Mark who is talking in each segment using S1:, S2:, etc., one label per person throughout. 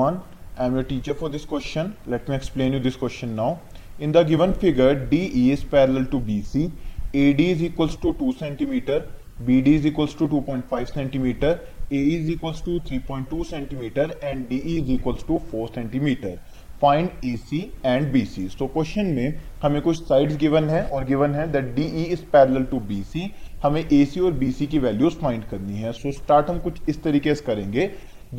S1: everyone. I am your teacher for this question. Let me explain you this question now. In the given figure, DE is parallel to BC. AD is equals to 2 centimeter. BD is equals to 2.5 centimeter. AE is equals to 3.2 centimeter and DE is equals to 4 centimeter. Find A C and B C तो question में हमें कुछ sides given है और given है that D E is parallel to B C हमें A सी और B सी की वैल्यूज़ फाइंड करनी है सो so, स्टार्ट हम कुछ इस तरीके से करेंगे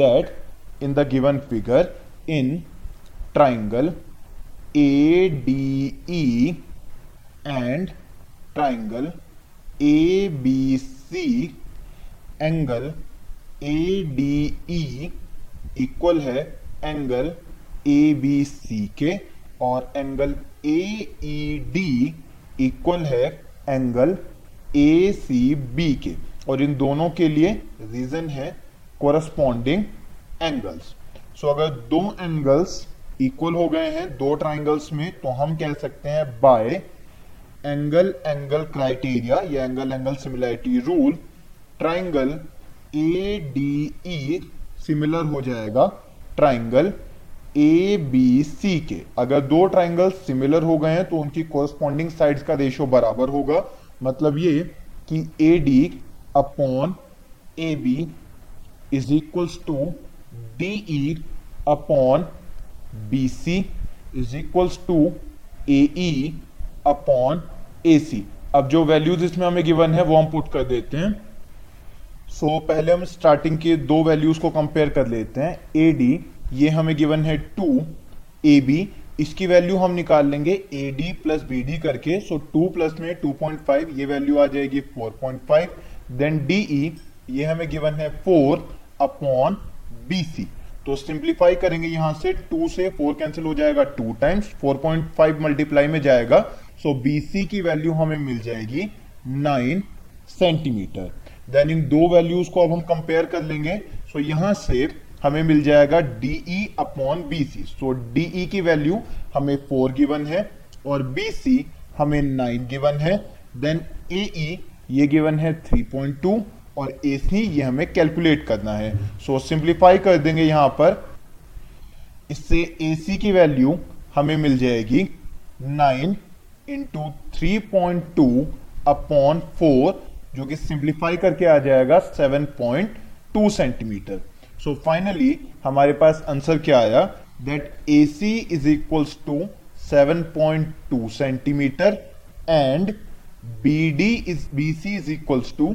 S1: that in the given figure in triangle A D E and triangle A B C angle E equal है एंगल सी के और एंगल डी इक्वल है एंगल बी के और इन दोनों के लिए रीजन है कोरस्पॉन्डिंग एंगल्स सो अगर दो एंगल्स इक्वल हो गए हैं, दो ट्राइंगल्स में तो हम कह सकते हैं बाय एंगल एंगल क्राइटेरिया या angle angle similarity rule triangle A D E similar हो जाएगा ट्राइंगल ए बी सी के। अगर दो ट्राइंगल सिमिलर हो गए हैं तो उनकी कोरस्पॉन्डिंग साइड्स का रेशो बराबर होगा। मतलब ये कि A D upon A B is equals to D E upon B C is equals to A upon A C अब जो वैल्यूज़ इसमें हमें गिवन है वो हम पुट कर देते हैं। सो so, पहले हम स्टार्टिंग के दो वैल्यूज़ को कंपेयर कर लेते हैं। ए डी ये हमें गिवन है टू ए बी इसकी वैल्यू हम निकाल लेंगे A D plus B D करके। सो टू प्लस में टू पॉइंट फाइव ये वैल्यू आ जाएगी four point five then D E ये हमें गिवन है फोर अपॉन बी तो सिंप्लीफाई करेंगे यहाँ से टू से फोर कैंसिल हो जाएगा two times four point five multiply में जाएगा। सो बी की वैल्यू हमें मिल जाएगी नाइन सेंटीमीटर देन इन दो वैल्यूज़ को अब हम कंपेयर कर लेंगे। सो so यहाँ से हमें मिल जाएगा D E upon B C so D E की वैल्यू हमें फोर गिवन है और बी सी हमें नाइन गिवन है। देन ए e, ये गिवन है थ्री पॉइंट टू और ए सी ये हमें कैलकुलेट करना है। सो so, सिंप्लीफाई कर देंगे यहाँ पर। इससे ए सी की वैल्यू हमें मिल जाएगी nine into three point two upon four जो कि सिंप्लीफाई करके आ जाएगा seven point two centimetre so finally हमारे पास आंसर क्या आया? That A C is equals to 7.2 centimetre and B D is B C is equals to